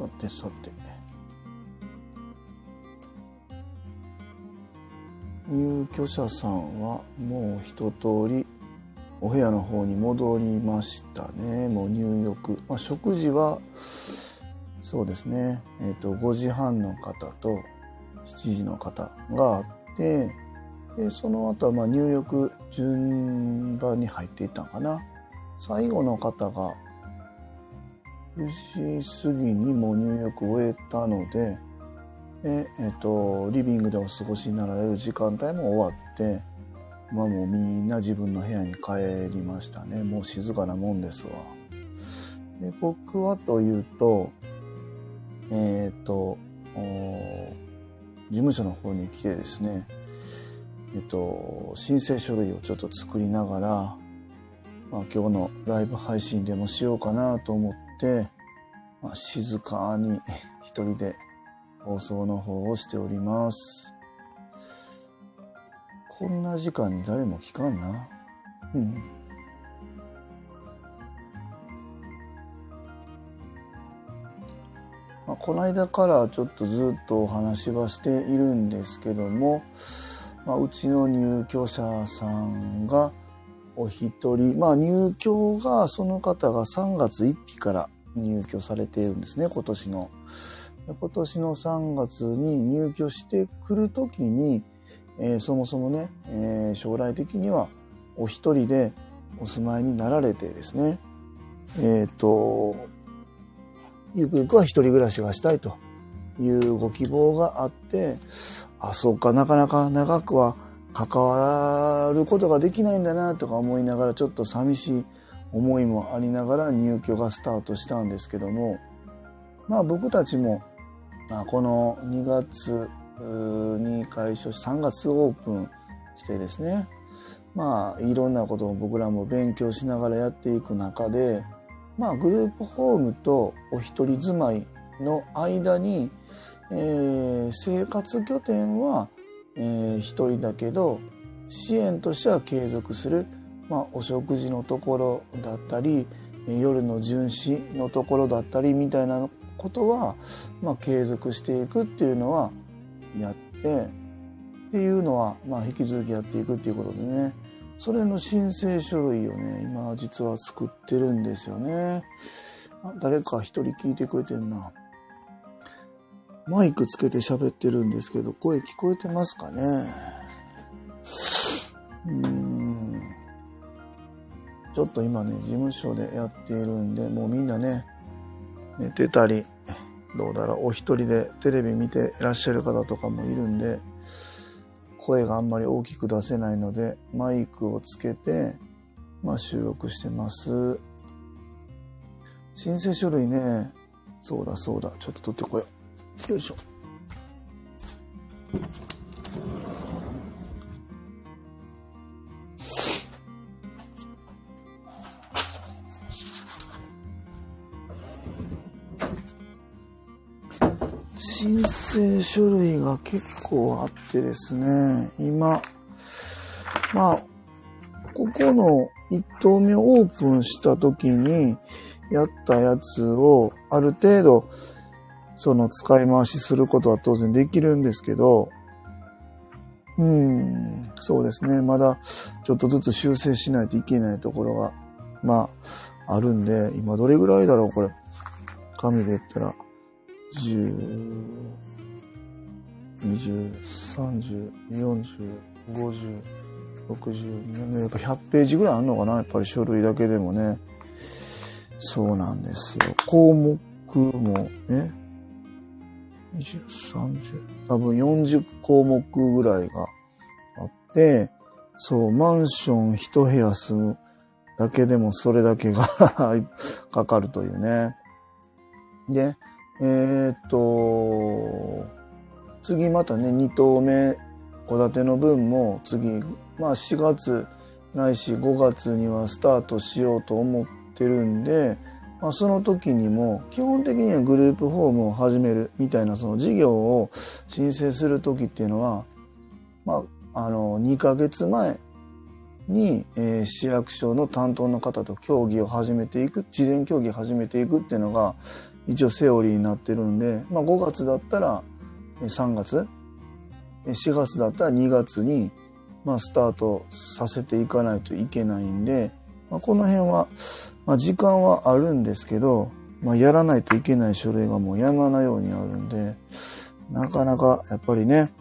さてさて。入居者さんはもう一通りお部屋の方に戻りましたね。もう入浴。まあ、食事は、そうですね。え、ー、と、5時半の方と7時の方があって、で、その後はま入浴順番に入っていったのかな。最後の方が9時過ぎにもう入浴を終えたので、えっ、と、リビングでお過ごしになられる時間帯も終わって、まあもうみんな自分の部屋に帰りましたね。もう静かなもんですわ。で僕はというと、えっ、と、事務所の方に来てですね、えっと、申請書類をちょっと作りながら、まあ、今日のライブ配信でもしようかなと思ってて、まあ、静かに一人で放送の方をしております。こんな時間に誰も聞かんな。うん。まあ、この間からちょっとずっとお話はしているんですけども、まあ、うちの入居者さんがお一人、まあ入居が、その方が3月1日から入居されているんですね、今年の。今年の3月に入居してくるときに、えー、そもそもね、えー、将来的にはお一人でお住まいになられてですね、えっ、ー、と、ゆくゆくは一人暮らしがしたいというご希望があって、あ、そうか、なかなか長くは関わることができないんだなとか思いながら、ちょっと寂しい思いもありながら入居がスタートしたんですけども、まあ僕たちも、まあ、この2月に開所し3月オープンしてですね、まあいろんなことを僕らも勉強しながらやっていく中で、まあグループホームとお一人住まいの間に、えー、生活拠点は、えー、人だけど支援としては継続するまあ、お食事のところだったり夜の巡視のところだったりみたいなことは、まあ、継続していくっていうのはやってっていうのは、まあ、引き続きやっていくっていうことでね。それの申請書類をね今実は作ってるんですよね。誰か一人聞いてくれてんな。マイクつけて喋ってるんですけど声聞こえてますかね？うんちょっと今ね、事務所でやっているんで、もうみんなね、寝てたり、どうだろう、お一人でテレビ見ていらっしゃる方とかもいるんで、声があんまり大きく出せないので、マイクをつけて、まあ収録してます。申請書類ね、そうだそうだ、ちょっと取ってこよう。よいしょ。申請書類が結構あってですね、今、まあ、ここの1棟目オープンした時にやったやつをある程度その使い回しすることは当然できるんですけど、うん、そうですね。まだちょっとずつ修正しないといけないところが、まあ、あるんで、今どれぐらいだろうこれ。紙で言ったら。10、20、30、40、50、60、やっぱ100ページぐらいあるのかなやっぱり書類だけでもね。そうなんですよ。項目もね、230、多分40項目ぐらいがあって、そう、マンション一部屋住むだけでもそれだけが かかるというね。で、えー、っと、次またね、2棟目、戸建ての分も次、まあ4月ないし5月にはスタートしようと思ってるんで、まあ、その時にも基本的にはグループホームを始めるみたいなその事業を申請する時っていうのは、まあ、あの2ヶ月前に、えー、市役所の担当の方と協議を始めていく、事前協議を始めていくっていうのが、一応セオリーになってるんで、まあ5月だったら3月、4月だったら2月に、まあスタートさせていかないといけないんで、まあ、この辺は、まあ時間はあるんですけど、まあやらないといけない書類がもう山のようにあるんで、なかなかやっぱりね、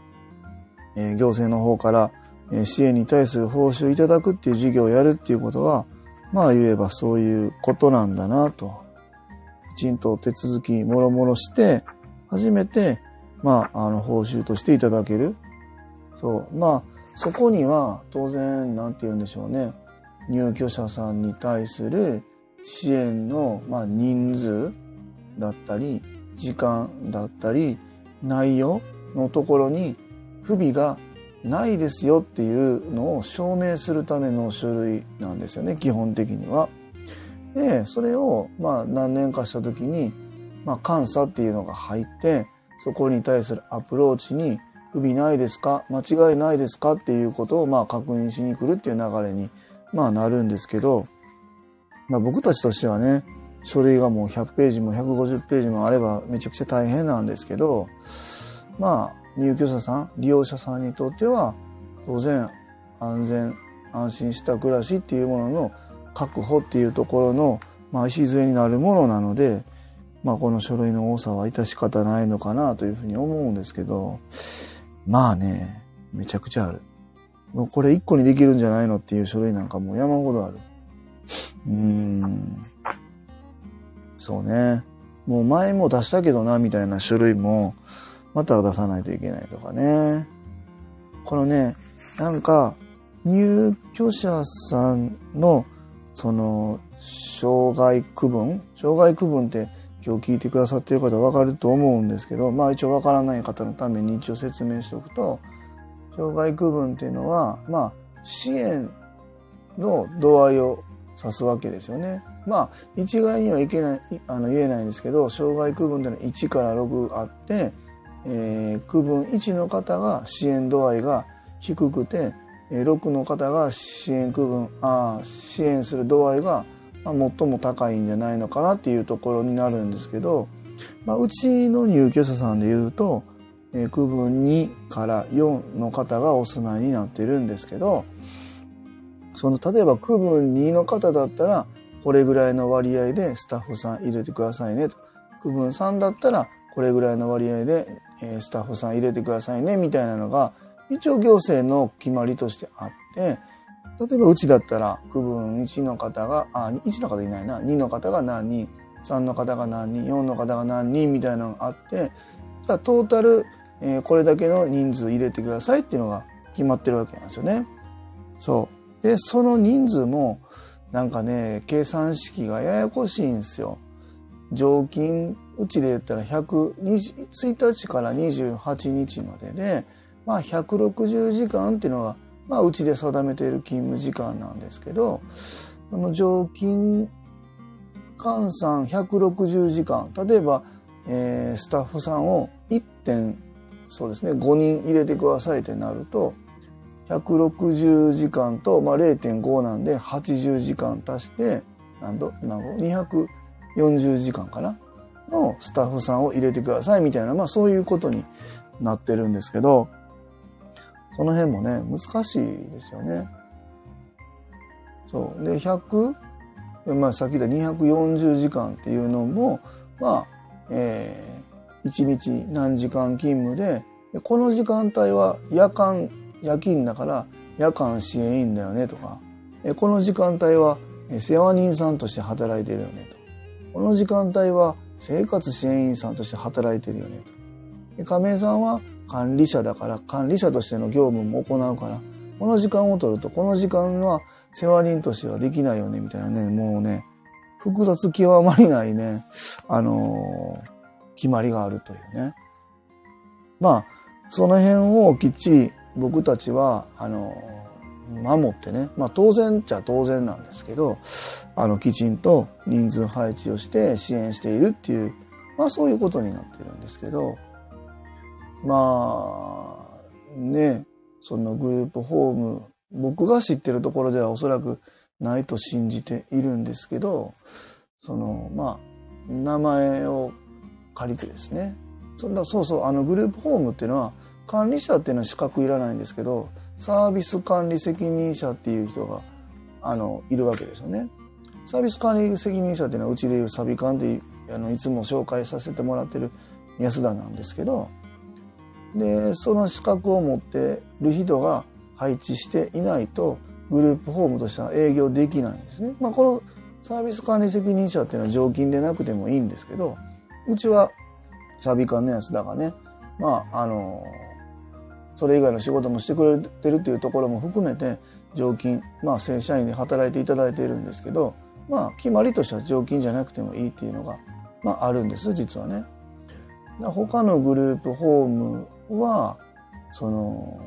えー、行政の方からえ支援に対する報酬をいただくっていう事業をやるっていうことは、まあ言えばそういうことなんだなと。きちんと手続きもろもろして、初めて、まあ、あの、報酬としていただける。そう。まあ、そこには当然、なんて言うんでしょうね。入居者さんに対する支援の、まあ、人数だったり、時間だったり、内容のところに不備がないですよっていうのを証明するための書類なんですよね基本的には。でそれをまあ何年かした時に、まあ、監査っていうのが入ってそこに対するアプローチに不備ないですか？間違いないですか？っていうことをまあ確認しに来るっていう流れにまあなるんですけど、まあ、僕たちとしてはね書類がもう100ページも150ページもあればめちゃくちゃ大変なんですけどまあ入居者さん、利用者さんにとっては、当然安全、安心した暮らしっていうものの確保っていうところの、まあ、礎になるものなので、まあ、この書類の多さは致し方ないのかなというふうに思うんですけど、まあね、めちゃくちゃある。もうこれ一個にできるんじゃないのっていう書類なんかもう山ほどある。うん。そうね。もう前も出したけどな、みたいな書類も、また出さないといけないとかね。このね、なんか、入居者さんの、その、障害区分障害区分って今日聞いてくださってる方わかると思うんですけど、まあ一応わからない方のために一応説明しておくと、障害区分っていうのは、まあ、支援の度合いを指すわけですよね。まあ、一概にはいけない、あの言えないんですけど、障害区分っていうのは1から6あって、えー、区分1の方が支援度合いが低くて、6の方が支援区分あ支援する度合いが、まあ、最も高いんじゃないのかなっていうところになるんですけど、まあ、うちの入居者さんでいうと、えー、区分2から4の方がお住まいになってるんですけどその例えば区分2の方だったらこれぐらいの割合でスタッフさん入れてくださいねと。区分3だったらこれぐらいの割合でスタッフさん入れてくださいねみたいなのが一応行政の決まりとしてあって例えばうちだったら区分1の方があ1の方いないな。2の方が何人3の方が何人4の方が何人みたいなのがあってじゃあトータル、え、これだけの人数入れてくださいっていうのが決まってるわけなんですよね。そう。でその人数もなんかね計算式がややこしいんですよ。常勤うちで言ったら1日から28日までで、まあ、160時間っていうのが、まあ、うちで定めている勤務時間なんですけど、この常勤換算160時間、例えば、えー、スタッフさんを1点、そうですね、5人入れてくださいってなると、160時間と、まあ、0.5なんで80時間足して、何度何度 ?240 時間かなのスタッフさんを入れてくださいみたいな、まあそういうことになってるんですけど、その辺もね、難しいですよね。そう。で、100、まあさっき言った240時間っていうのも、まあ、えー、1日何時間勤務で、この時間帯は夜間、夜勤だから夜間支援員だよねとか、この時間帯は世話人さんとして働いてるよねと。この時間帯は生活支援員さんとして働いてるよねと。亀井さんは管理者だから管理者としての業務も行うから、この時間を取るとこの時間は世話人としてはできないよねみたいなね、もうね、複雑極まりないね、あのー、決まりがあるというね。まあ、その辺をきっちり僕たちは、あの守ってね、まあ当然っちゃ当然なんですけど、あのきちんと人数配置をして支援しているっていう、まあそういうことになってるんですけど、まあね、そのグループホーム僕が知ってるところではおそらくないと信じているんですけど、その、まあ、名前を借りてですね。そんな、そうそう、あのグループホームっていうのは、管理者っていうのは資格いらないんですけど、サービス管理責任者っていう人が、あの、いるわけですよね。サービス管理責任者っていうのはうちでいうサビカンっていう、あの、いつも紹介させてもらってる安田なんですけど、で、その資格を持ってる人が配置していないと、グループホームとしては営業できないんですね。まあ、このサービス管理責任者っていうのは常勤でなくてもいいんですけど、うちはサビカンのやつだがね、まあ、あの、それ以外の仕事もしてくれてるっていうところも含めて、常勤、まあ正社員で働いていただいているんですけど、まあ決まりとしては常勤じゃなくてもいいっていうのが、まああるんです、実はね。他のグループホームは、その、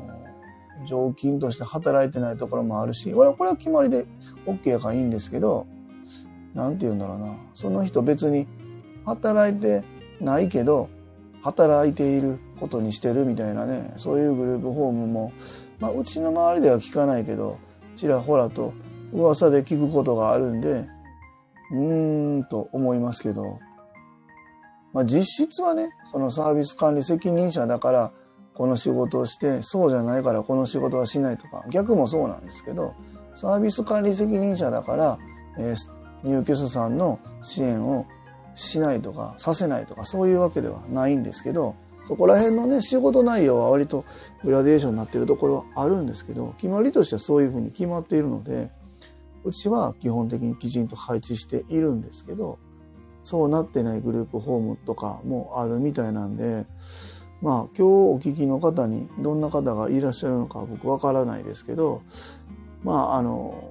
常勤として働いてないところもあるし、これは決まりで OK やからいいんですけど、なんて言うんだろうな。その人別に働いてないけど、働いていることにしてるみたいなね、そういうグループホームも、まあ、うちの周りでは聞かないけど、ちらほらと噂で聞くことがあるんで、うーんと思いますけど、まあ、実質はね、そのサービス管理責任者だから、この仕事をして、そうじゃないからこの仕事はしないとか、逆もそうなんですけど、サービス管理責任者だから、えー、入居者さんの支援をしないとか、させないとか、そういうわけではないんですけど、そこら辺のね、仕事内容は割とグラデーションになってるところはあるんですけど、決まりとしてはそういうふうに決まっているので、うちは基本的にきちんと配置しているんですけど、そうなってないグループホームとかもあるみたいなんで、まあ今日お聞きの方にどんな方がいらっしゃるのか僕わからないですけど、まああの、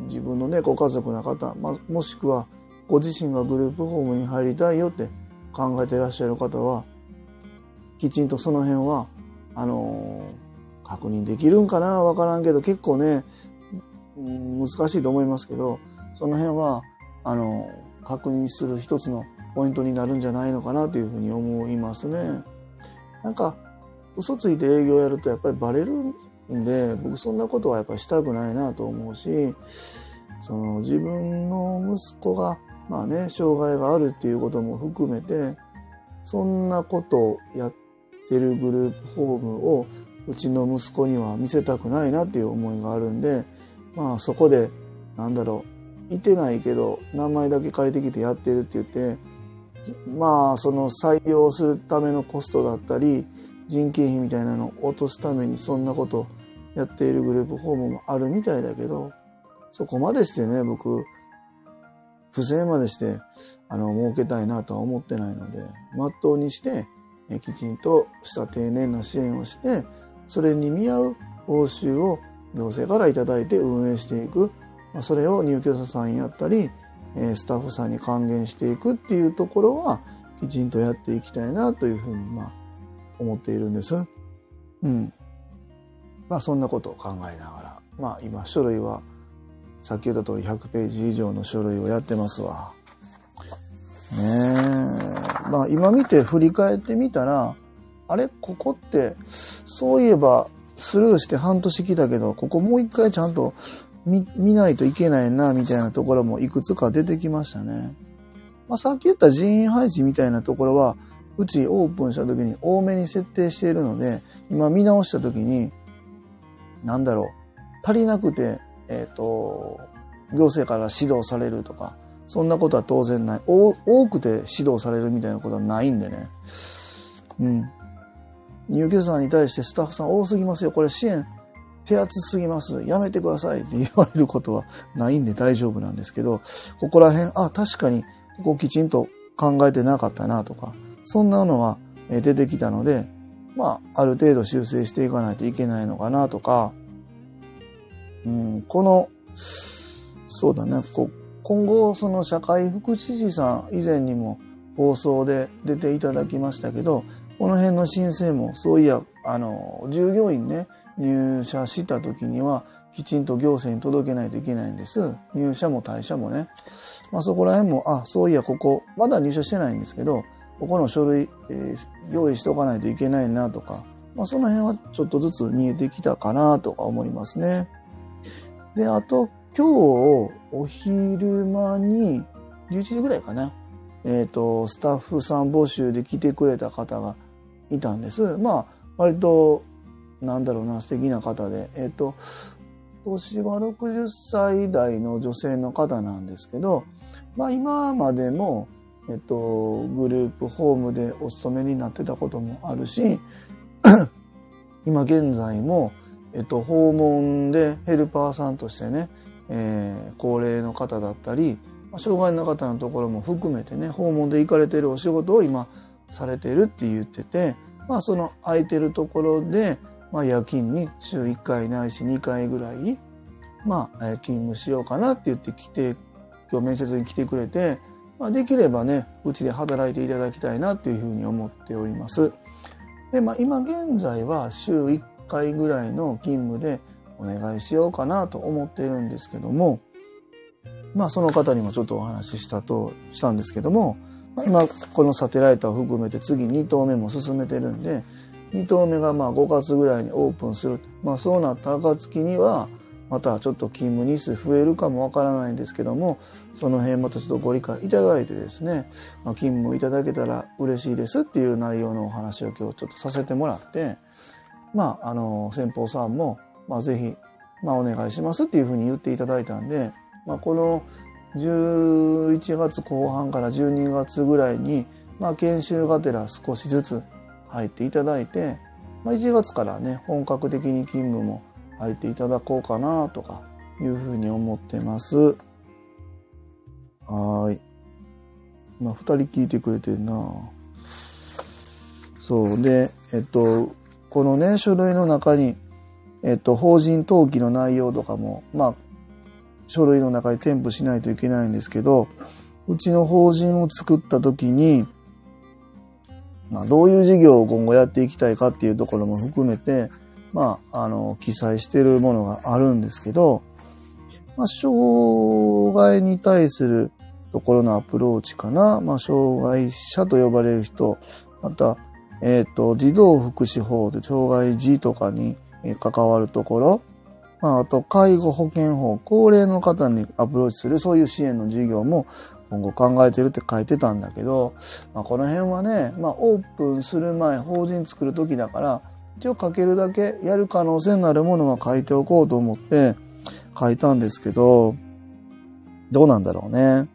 自分のね、ご家族の方、まあ、もしくはご自身がグループホームに入りたいよって考えていらっしゃる方は、きちんとその辺は、あのー、確認できるんかなわからんけど、結構ね、難しいと思いますけど、その辺は、あのー、確認する一つのポイントになるんじゃないのかなというふうに思いますね。なんか、嘘ついて営業やるとやっぱりバレるんで、僕そんなことはやっぱりしたくないなと思うし、その自分の息子が、まあね、障害があるっていうことも含めて、そんなことをやっってるグループホームをうちの息子には見せたくないなっていう思いがあるんで、まあそこで、なんだろう、いてないけど、名前だけ借りてきてやってるって言って、まあその採用するためのコストだったり、人件費みたいなのを落とすためにそんなことやっているグループホームもあるみたいだけど、そこまでしてね、僕、不正までして、あの、儲けたいなとは思ってないので、まっとうにして、きちんとした丁寧な支援をして、それに見合う報酬を行政から頂いて運営していく。それを入居者さんやったり、スタッフさんに還元していくっていうところは、きちんとやっていきたいなというふうに、まあ、思っているんです。うん。まあ、そんなことを考えながら、まあ、今、書類は、さっき言った通り100ページ以上の書類をやってますわ。ねえ。まあ今見て振り返ってみたら、あれ？ここって、そういえばスルーして半年来たけど、ここもう一回ちゃんと見見ないといけないな、みたいなところもいくつか出てきましたね。まあさっき言った人員配置みたいなところは、うちオープンした時に多めに設定しているので、今見直した時に、なんだろう、足りなくて、えっ、ー、と、行政から指導されるとか、そんなことは当然ない。多くて指導されるみたいなことはないんでね。うん。入居者さんに対してスタッフさん多すぎますよ。これ支援手厚すぎます。やめてくださいって言われることはないんで大丈夫なんですけど、ここら辺、あ、確かにここきちんと考えてなかったなとか、そんなのは出てきたので、まあ、ある程度修正していかないといけないのかなとか、うん、この、そうだね、こ今後、その社会福祉士さん以前にも放送で出ていただきましたけど、この辺の申請もそういや、あの、従業員ね、入社した時には、きちんと行政に届けないといけないんです。入社も退社もね。まあそこら辺も、あ、そういや、ここ、まだ入社してないんですけど、ここの書類、えー、用意しておかないといけないなとか、まあその辺はちょっとずつ見えてきたかなとか思いますね。で、あと、今日、お昼間に、11時ぐらいかな。えっ、ー、と、スタッフさん募集で来てくれた方がいたんです。まあ、割と、なんだろうな、素敵な方で。えっ、ー、と、年は60歳代の女性の方なんですけど、まあ今までも、えっと、グループホームでお勤めになってたこともあるし、今現在も、えっと、訪問でヘルパーさんとしてね、えー、高齢の方だったり、障害の方のところも含めてね、訪問で行かれてるお仕事を今されてるって言ってて、まあその空いてるところで、まあ夜勤に週1回ないし2回ぐらい、まあ勤務しようかなって言って来て、今日面接に来てくれて、まあできればね、うちで働いていただきたいなっていうふうに思っております。で、まあ今現在は週1回ぐらいの勤務でお願いしようかなと思っているんですけども、まあその方にもちょっとお話ししたと、したんですけども、まあ、今このサテライトを含めて次2棟目も進めてるんで、2棟目がまあ5月ぐらいにオープンする。まあそうなった暁には、またちょっと勤務日数増えるかもわからないんですけども、その辺またちょっとご理解いただいてですね、まあ、勤務いただけたら嬉しいですっていう内容のお話を今日ちょっとさせてもらって、まあ、あの、先方さんも、まあぜひ、まあお願いしますっていうふうに言っていただいたんで、まあこの11月後半から12月ぐらいに、まあ研修がてら少しずつ入っていただいて、まあ1月からね、本格的に勤務も入っていただこうかなとかいうふうに思ってます。はい。まあ、二人聞いてくれてんな。そう。で、えっと、このね、書類の中に、えっと、法人登記の内容とかも、まあ、書類の中に添付しないといけないんですけど、うちの法人を作った時に、まあ、どういう事業を今後やっていきたいかっていうところも含めて、まあ、あの、記載してるものがあるんですけど、まあ、障害に対するところのアプローチかな。まあ、障害者と呼ばれる人、また、えっ、ー、と、児童福祉法で障害児とかに関わるところ、まあ、あと、介護保険法、高齢の方にアプローチする、そういう支援の事業も今後考えてるって書いてたんだけど、まあ、この辺はね、まあ、オープンする前、法人作る時だから、一応書けるだけやる可能性のあるものは書いておこうと思って書いたんですけど、どうなんだろうね。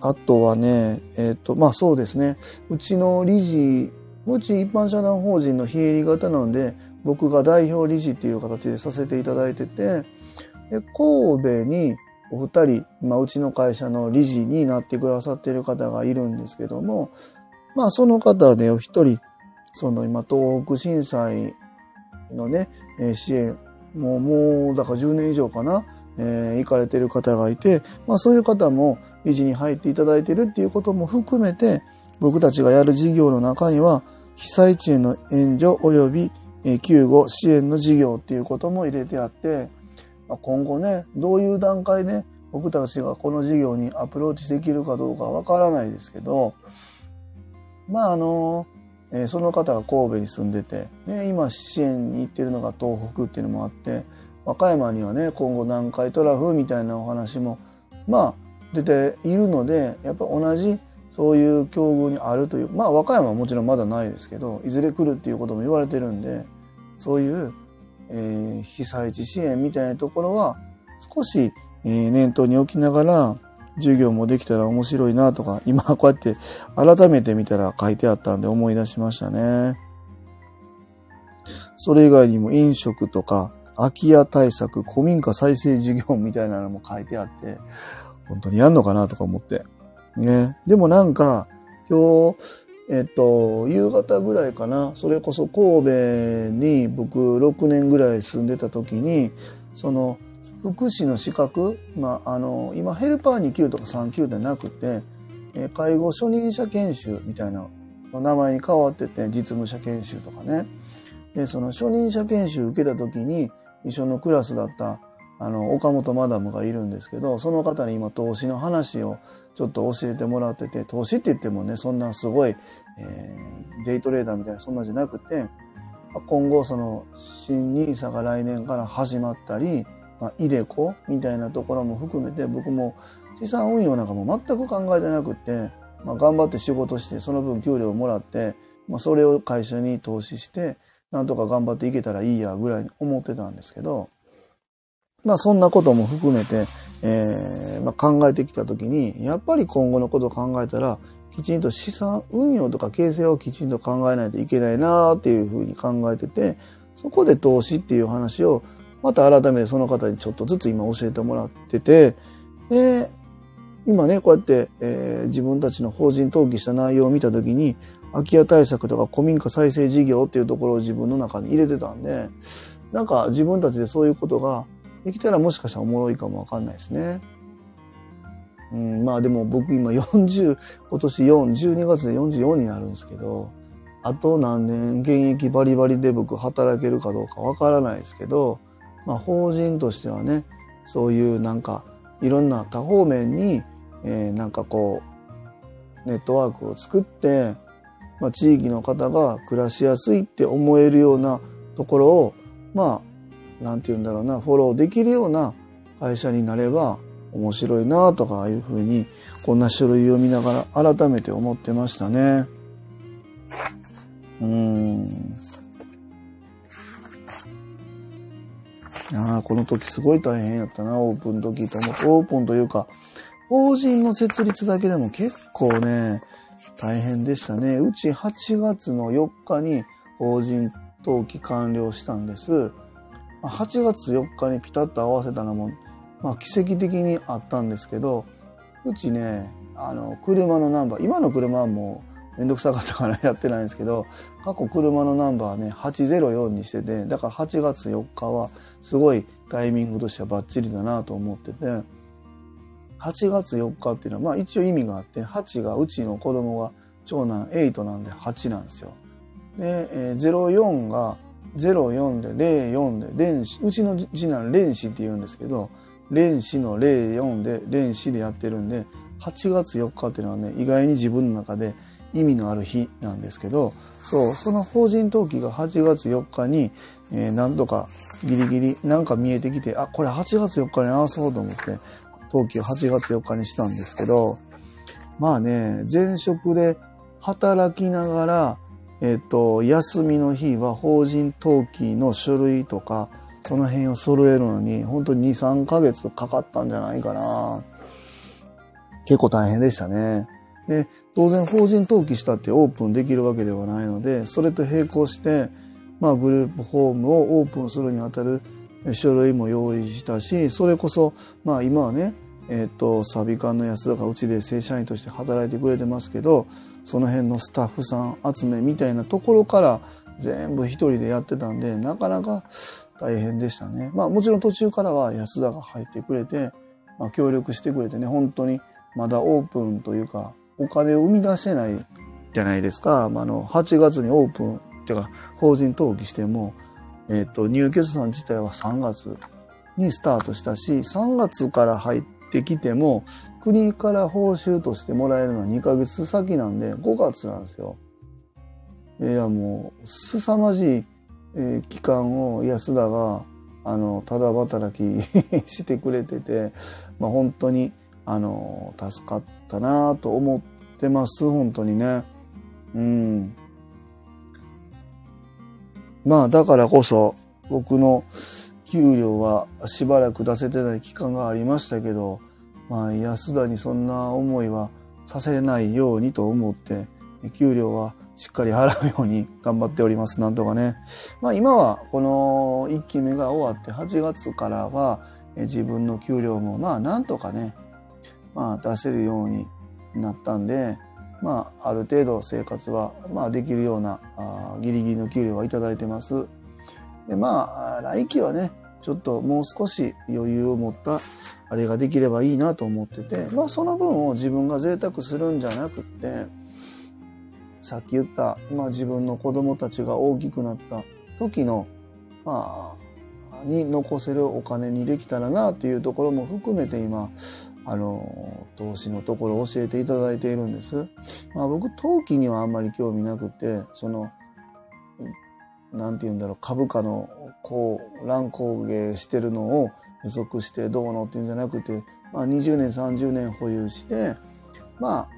あとはね、えっ、ー、と、まあそうですね。うちの理事、うち一般社団法人の非営利型なので、僕が代表理事っていう形でさせていただいてて、で神戸にお二人、まあうちの会社の理事になってくださっている方がいるんですけども、まあその方でお一人、その今東北震災のね、え支援、もう、もう、だから10年以上かな、えー、行かれてる方がいて、まあそういう方も理事に入っていただいてるっていうことも含めて、僕たちがやる事業の中には、被災地への援助及び、え救護支援の事業っていうことも入れてあって、ま、今後ね、どういう段階で僕たちがこの事業にアプローチできるかどうかわからないですけど、まああのえ、その方が神戸に住んでて、ね、今支援に行ってるのが東北っていうのもあって和歌山にはね今後南海トラフみたいなお話もまあ出ているのでやっぱ同じそういう境遇にあるというまあ和歌山はもちろんまだないですけどいずれ来るっていうことも言われてるんでそういう、えー、被災地支援みたいなところは少し、えー、念頭に置きながら授業もできたら面白いなとか、今こうやって改めて見たら書いてあったんで思い出しましたね。それ以外にも飲食とか、空き家対策、古民家再生事業みたいなのも書いてあって、本当にやんのかなとか思って。ね。でもなんか、今日、えっと、夕方ぐらいかな、それこそ神戸に僕6年ぐらい住んでた時に、その、福祉の資格、まあ、あの、今ヘルパー2級とか3級でなくて、え介護初任者研修みたいな名前に変わってて、実務者研修とかね。で、その初任者研修受けた時に一緒のクラスだったあの、岡本マダムがいるんですけど、その方に今投資の話をちょっと教えてもらってて、投資って言ってもね、そんなすごい、えー、デイトレーダーみたいなそんなじゃなくて、今後その新 NISA が来年から始まったり、まあ、イデコみたいなところも含めて僕も資産運用なんかも全く考えてなくて、まあ、頑張って仕事してその分給料をもらって、まあ、それを会社に投資してなんとか頑張っていけたらいいやぐらいに思ってたんですけど、まあそんなことも含めて、えーまあ、考えてきた時にやっぱり今後のことを考えたらきちんと資産運用とか形成をきちんと考えないといけないなっていうふうに考えてて、そこで投資っていう話を、また改めてその方にちょっとずつ今教えてもらってて、で、今ね、こうやって、えー、自分たちの法人登記した内容を見たときに、空き家対策とか古民家再生事業っていうところを自分の中に入れてたんで、なんか自分たちでそういうことができたらもしかしたらおもろいかもわかんないですね。うん、まあでも僕今40、今年4、12月で44になるんですけど、あと何年現役バリバリで僕働けるかどうかわからないですけど、まあ法人としてはね、そういうなんかいろんな多方面に、えー、なんかこう、ネットワークを作って、まあ地域の方が暮らしやすいって思えるようなところを、まあ、なんて言うんだろうな、フォローできるような会社になれば、面白いなとかああいうふうにこんな書類を見ながら改めて思ってましたね。うん。ああ、この時すごい大変やったな、オープン時と思って。オープンというか、法人の設立だけでも結構ね、大変でしたね。うち8月の4日に法人登記完了したんです。8月4日にピタッと合わせたのもまあ、奇跡的にあったんですけど、うちね、あの、車のナンバー、今の車はもうめんどくさかったから やってないんですけど、過去車のナンバーね、804にしてて、だから8月4日はすごいタイミングとしてはバッチリだなと思ってて、8月4日っていうのは、まあ一応意味があって、8がうちの子供が長男8なんで8なんですよ。で、えー、04が04で04で、連子、うちの次男連子って言うんですけど、連死の04で連死でやってるんで8月4日っていうのはね意外に自分の中で意味のある日なんですけどそうその法人登記が8月4日に、えー、なんとかギリギリなんか見えてきてあこれ8月4日に合わそうと思って登記を8月4日にしたんですけどまあね前職で働きながらえっ、と休みの日は法人登記の書類とかその辺を揃えるのに、本当に2、3ヶ月かかったんじゃないかな。結構大変でしたね。で、当然法人登記したってオープンできるわけではないので、それと並行して、まあグループホームをオープンするにあたる書類も用意したし、それこそ、まあ今はね、えっ、と、サビ館の安田がうちで正社員として働いてくれてますけど、その辺のスタッフさん集めみたいなところから全部一人でやってたんで、なかなか大変でしたね。まあもちろん途中からは安田が入ってくれて、まあ、協力してくれてね、本当にまだオープンというか、お金を生み出してないじゃないですか。まあ、あの、8月にオープン、っていうか、法人登記しても、えっ、ー、と、入居者さん自体は3月にスタートしたし、3月から入ってきても、国から報酬としてもらえるのは2ヶ月先なんで、5月なんですよ。いや、もう、凄まじいえ、期間を安田があのただ働き してくれてて、まあ、本当にあの助かったなと思ってます本当にね。うん。まあだからこそ僕の給料はしばらく出せてない期間がありましたけど、まあ安田にそんな思いはさせないようにと思って給料はしっかり払うように頑張っております。なんとかね。まあ今はこの1期目が終わって8月からは自分の給料もまあなんとかね、まあ出せるようになったんで、まあある程度生活はまあできるようなあギリギリの給料はいただいてます。でまあ来期はね、ちょっともう少し余裕を持ったあれができればいいなと思ってて、まあその分を自分が贅沢するんじゃなくって、さっき言った、まあ、自分の子供たちが大きくなった時の、まあ、に残せるお金にできたらなというところも含めて今、あの、投資のところを教えていただいているんです。まあ僕、投機にはあんまり興味なくて、その、なんて言うんだろう、株価のこう、乱高下してるのを予測してどうのっていうんじゃなくて、まあ20年、30年保有して、まあ、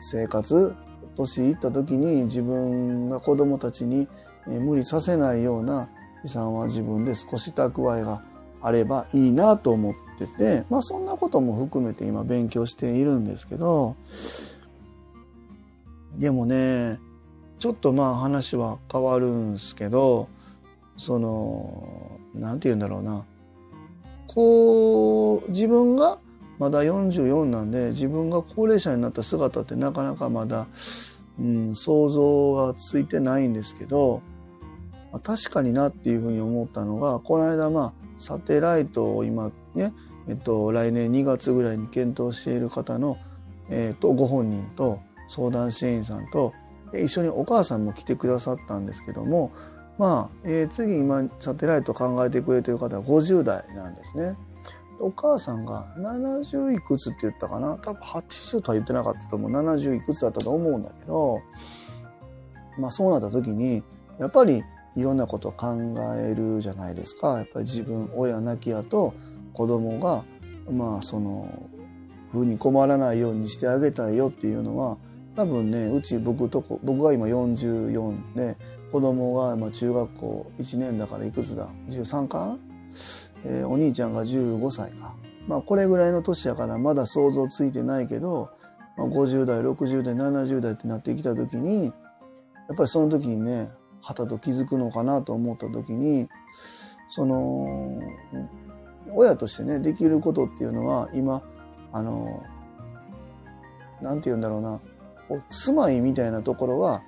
生活、年いった時に自分が子供たちに無理させないような遺産は自分で少し蓄えがあればいいなと思ってて、まあそんなことも含めて今勉強しているんですけど、でもね、ちょっとまあ話は変わるんすけど、その、なんて言うんだろうな。こう、自分がまだ44なんで、自分が高齢者になった姿ってなかなかまだ、うん、想像がついてないんですけど、まあ、確かになっていうふうに思ったのが、この間まあ、サテライトを今ね、えっと、来年2月ぐらいに検討している方の、えっと、ご本人と相談支援員さんと、一緒にお母さんも来てくださったんですけども、まあ、えー、次今サテライト考えてくれてる方は50代なんですね。お母さんが70いくつって言ったかな？多分80とは言ってなかったと思う。70いくつだったと思うんだけど、まあそうなった時に、やっぱりいろんなことを考えるじゃないですか。やっぱり自分、親亡き後、子供が、まあその、風に困らないようにしてあげたいよっていうのは、多分ね、うち僕とこ、僕が今44で、子供が今中学校1年だからいくつだ ?13 かな？えー、お兄ちゃんが15歳か。まあこれぐらいの年やからまだ想像ついてないけど、まあ、50代、60代、70代ってなってきた時に、やっぱりその時にね、はたと気づくのかなと思った時に、その、親としてね、できることっていうのは今、あの、なんて言うんだろうな、住まいみたいなところは、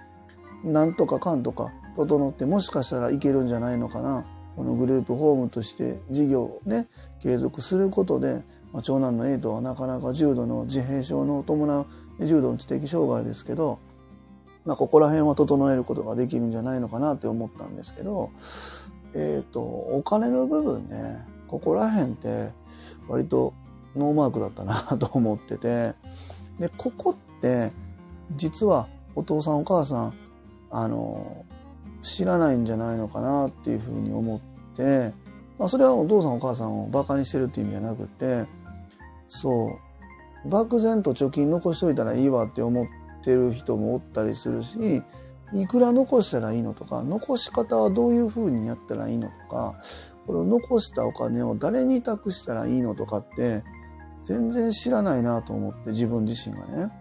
なんとかかんとか整ってもしかしたらいけるんじゃないのかな。このグループホームとして事業をね、継続することで、まあ、長男の A とはなかなか重度の自閉症の伴う重度の知的障害ですけど、まあ、ここら辺は整えることができるんじゃないのかなって思ったんですけど、えっ、ー、と、お金の部分ね、ここら辺って割とノーマークだったなと思ってて、で、ここって実はお父さんお母さん、あの、知らないんじゃないのかなっていうふうに思って、まあそれはお父さんお母さんをバカにしてるっていう意味じゃなくて、そう、漠然と貯金残しといたらいいわって思ってる人もおったりするし、いくら残したらいいのとか、残し方はどういうふうにやったらいいのとか、これを残したお金を誰に託したらいいのとかって、全然知らないなと思って自分自身がね。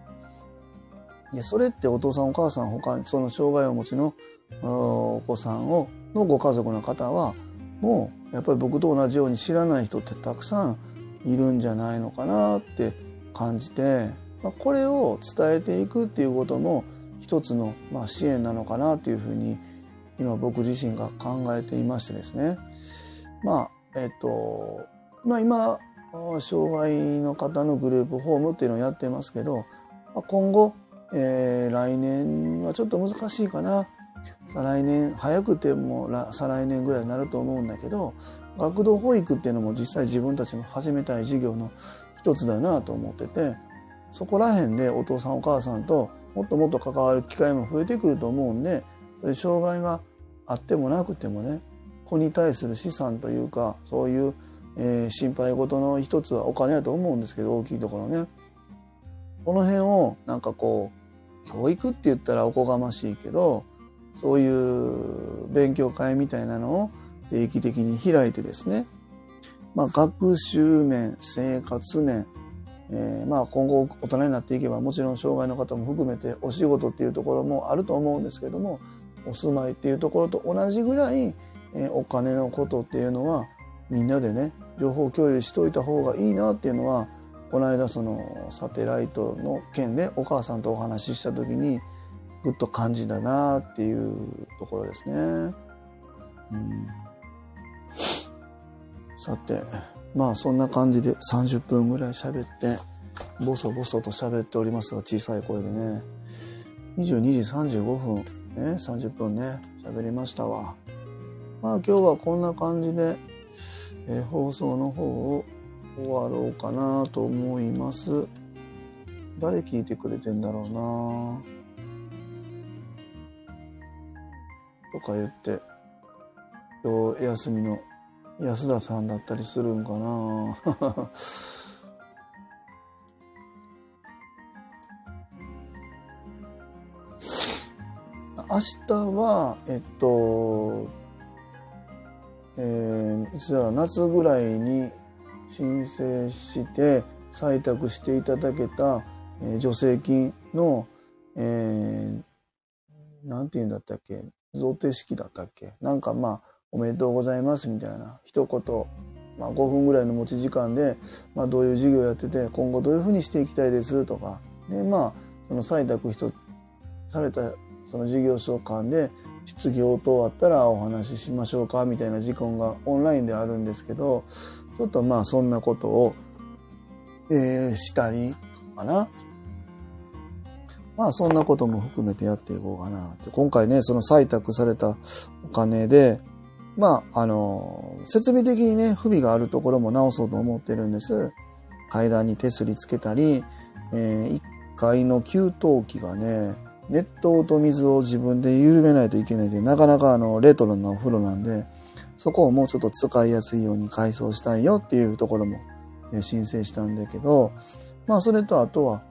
で、それってお父さんお母さん他にその障害をお持ちのお子さんをのご家族の方はもうやっぱり僕と同じように知らない人ってたくさんいるんじゃないのかなって感じて、まあ、これを伝えていくっていうことも一つのまあ支援なのかなというふうに今僕自身が考えていましてですね。まあえっとまあ今障害の方のグループホームっていうのをやってますけど今後、えー、来年はちょっと難しいかな。再来年早くても再来年ぐらいになると思うんだけど学童保育っていうのも実際自分たちの始めたい授業の一つだなと思っててそこら辺でお父さんお母さんともっともっと関わる機会も増えてくると思うんでそういう障害があってもなくてもね子に対する資産というかそういう、えー、心配事の一つはお金だと思うんですけど大きいところね。この辺をなんかこう教育って言ったらおこがましいけどそういう勉強会みたいなのを定期的に開いてですね、まあ、学習面、生活面、えー、まあ今後大人になっていけばもちろん障害の方も含めてお仕事っていうところもあると思うんですけどもお住まいっていうところと同じぐらい、えー、お金のことっていうのはみんなでね情報共有しといた方がいいなっていうのはこの間そのサテライトの件でお母さんとお話しした時にぐっと感じだなっていうところですね。うん、さて、まあそんな感じで30分ぐらい喋って、ボソボソと喋っておりますが、小さい声でね。22時35分、ね、30分ね、喋りましたわ。まあ今日はこんな感じで、えー、放送の方を終わろうかなと思います。誰聞いてくれてんだろうな。とか言って、今日休みの安田さんだったりするんかな。明日は、えっと、えー、実は夏ぐらいに申請して採択していただけた、え、助成金の、えー、なんて言うんだったっけ贈呈式だったっけなんかまあ、おめでとうございますみたいな一言、まあ、5分ぐらいの持ち時間で、まあ、どういう授業やってて今後どういうふうにしていきたいですとかでまあその採択されたその授業所間で質疑応答あったらお話ししましょうかみたいな時間がオンラインであるんですけどちょっとまあそんなことを、えー、したりかな。まあそんなことも含めてやっていこうかなって。今回ね、その採択されたお金で、まあ、あの、設備的にね、不備があるところも直そうと思ってるんです。階段に手すりつけたり、えー、1階の給湯器がね、熱湯と水を自分で緩めないといけないで、なかなかあの、レトロなお風呂なんで、そこをもうちょっと使いやすいように改装したいよっていうところも、申請したんだけど、まあそれとあとは、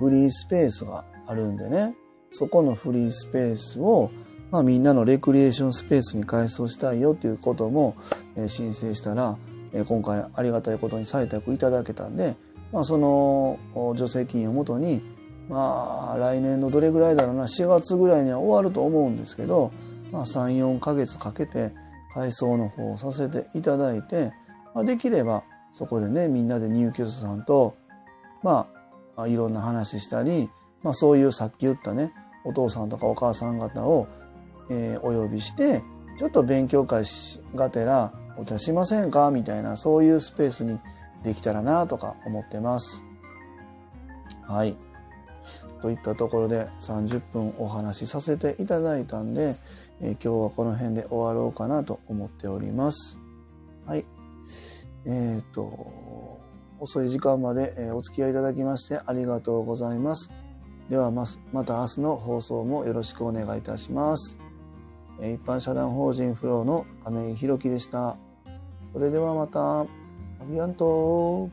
フリースペースがあるんでね、そこのフリースペースを、まあみんなのレクリエーションスペースに改装したいよっていうことも、申請したら、今回ありがたいことに採択いただけたんで、まあその助成金をもとに、まあ、来年のどれぐらいだろうな、4月ぐらいには終わると思うんですけど、まあ、3、4ヶ月かけて配送の方をさせていただいて、まあ、できればそこでね、みんなで入居者さんと、まあ、いろんな話したり、まあ、そういうさっき言ったね、お父さんとかお母さん方を、えー、お呼びして、ちょっと勉強会がてらお茶しませんか？みたいな、そういうスペースにできたらなとか思ってます。はい。といったところで30分お話しさせていただいたんで、え、今日はこの辺で終わろうかなと思っております。はい。えっ、ー、と、遅い時間までお付き合いいただきましてありがとうございます。ではまた明日の放送もよろしくお願いいたします。一般社団法人フローの亀井宏樹でした。それではまた、アビアント